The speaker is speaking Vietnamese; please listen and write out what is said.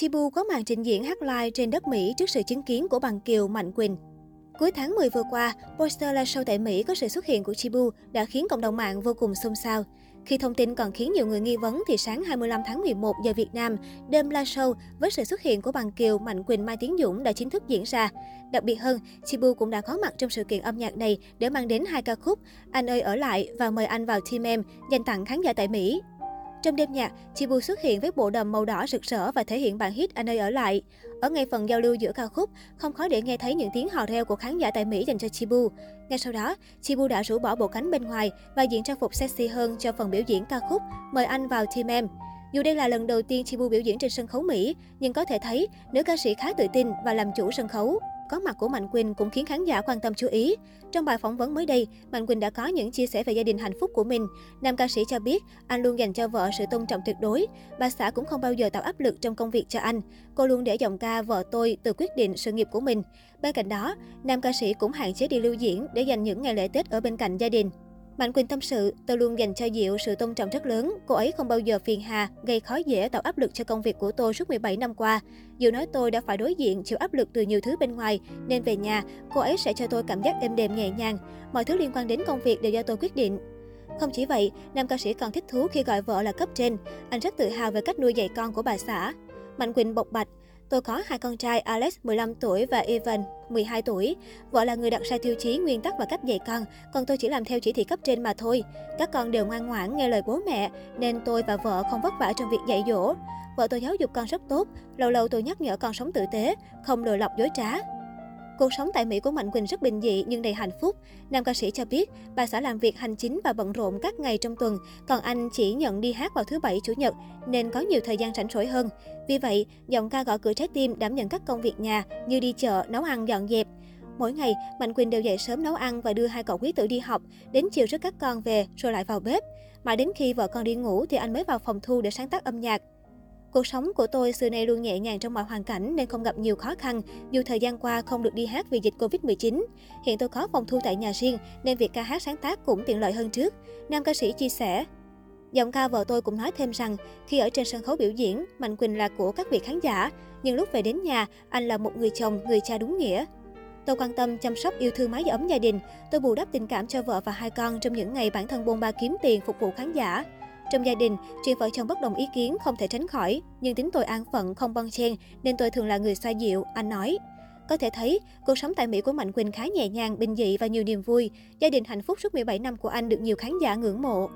Chibu có màn trình diễn hát live trên đất Mỹ trước sự chứng kiến của Bằng Kiều Mạnh Quỳnh. Cuối tháng 10 vừa qua, poster live show tại Mỹ có sự xuất hiện của Chibu đã khiến cộng đồng mạng vô cùng xôn xao. Khi thông tin còn khiến nhiều người nghi vấn thì sáng 25 tháng 11 giờ Việt Nam, đêm live show với sự xuất hiện của Bằng Kiều, Mạnh Quỳnh, Mai Tiến Dũng đã chính thức diễn ra. Đặc biệt hơn, Chibu cũng đã có mặt trong sự kiện âm nhạc này để mang đến hai ca khúc Anh ơi ở lại và mời anh vào team em dành tặng khán giả tại Mỹ. Trong đêm nhạc, Chibu xuất hiện với bộ đầm màu đỏ rực rỡ và thể hiện bản hit Anh ơi ở lại. Ở ngay phần giao lưu giữa ca khúc, không khó để nghe thấy những tiếng hò reo của khán giả tại Mỹ dành cho Chibu. Ngay sau đó, Chibu đã rũ bỏ bộ cánh bên ngoài và diện trang phục sexy hơn cho phần biểu diễn ca khúc Mời anh vào team em. Dù đây là lần đầu tiên Chibu biểu diễn trên sân khấu Mỹ, nhưng có thể thấy nữ ca sĩ khá tự tin và làm chủ sân khấu có mặt của Mạnh Quỳnh cũng khiến khán giả quan tâm chú ý. Trong bài phỏng vấn mới đây, Mạnh Quỳnh đã có những chia sẻ về gia đình hạnh phúc của mình. Nam ca sĩ cho biết anh luôn dành cho vợ sự tôn trọng tuyệt đối. Bà xã cũng không bao giờ tạo áp lực trong công việc cho anh. Cô luôn để giọng ca vợ tôi tự quyết định sự nghiệp của mình. Bên cạnh đó, nam ca sĩ cũng hạn chế đi lưu diễn để dành những ngày lễ Tết ở bên cạnh gia đình. Mạnh Quỳnh tâm sự, tôi luôn dành cho Diệu sự tôn trọng rất lớn. Cô ấy không bao giờ phiền hà, gây khó dễ, tạo áp lực cho công việc của tôi suốt 17 năm qua. Diệu nói tôi đã phải đối diện, chịu áp lực từ nhiều thứ bên ngoài, nên về nhà, cô ấy sẽ cho tôi cảm giác êm đềm nhẹ nhàng. Mọi thứ liên quan đến công việc đều do tôi quyết định. Không chỉ vậy, nam ca sĩ còn thích thú khi gọi vợ là cấp trên. Anh rất tự hào về cách nuôi dạy con của bà xã. Mạnh Quỳnh bộc bạch, Tôi có hai con trai Alex 15 tuổi và Evan 12 tuổi. Vợ là người đặt ra tiêu chí, nguyên tắc và cách dạy con, còn tôi chỉ làm theo chỉ thị cấp trên mà thôi. Các con đều ngoan ngoãn nghe lời bố mẹ, nên tôi và vợ không vất vả trong việc dạy dỗ. Vợ tôi giáo dục con rất tốt, lâu lâu tôi nhắc nhở con sống tử tế, không lừa lọc dối trá. Cuộc sống tại Mỹ của Mạnh Quỳnh rất bình dị nhưng đầy hạnh phúc. Nam ca sĩ cho biết, bà xã làm việc hành chính và bận rộn các ngày trong tuần, còn anh chỉ nhận đi hát vào thứ bảy, chủ nhật nên có nhiều thời gian rảnh rỗi hơn. Vì vậy, giọng ca gõ cửa trái tim đảm nhận các công việc nhà như đi chợ, nấu ăn, dọn dẹp. Mỗi ngày, Mạnh Quỳnh đều dậy sớm nấu ăn và đưa hai cậu quý tử đi học, đến chiều rước các con về rồi lại vào bếp. Mãi đến khi vợ con đi ngủ thì anh mới vào phòng thu để sáng tác âm nhạc. Cuộc sống của tôi xưa nay luôn nhẹ nhàng trong mọi hoàn cảnh nên không gặp nhiều khó khăn, dù thời gian qua không được đi hát vì dịch Covid-19. Hiện tôi có phòng thu tại nhà riêng nên việc ca hát sáng tác cũng tiện lợi hơn trước. Nam ca sĩ chia sẻ. Giọng ca vợ tôi cũng nói thêm rằng, khi ở trên sân khấu biểu diễn, Mạnh Quỳnh là của các vị khán giả, nhưng lúc về đến nhà, anh là một người chồng, người cha đúng nghĩa. Tôi quan tâm chăm sóc yêu thương mái ấm gia đình, tôi bù đắp tình cảm cho vợ và hai con trong những ngày bản thân bôn ba kiếm tiền phục vụ khán giả. Trong gia đình, chuyện vợ chồng bất đồng ý kiến không thể tránh khỏi, nhưng tính tôi an phận, không bon chen, nên tôi thường là người xoa dịu, anh nói. Có thể thấy, cuộc sống tại Mỹ của Mạnh Quỳnh khá nhẹ nhàng, bình dị và nhiều niềm vui. Gia đình hạnh phúc suốt 17 năm của anh được nhiều khán giả ngưỡng mộ.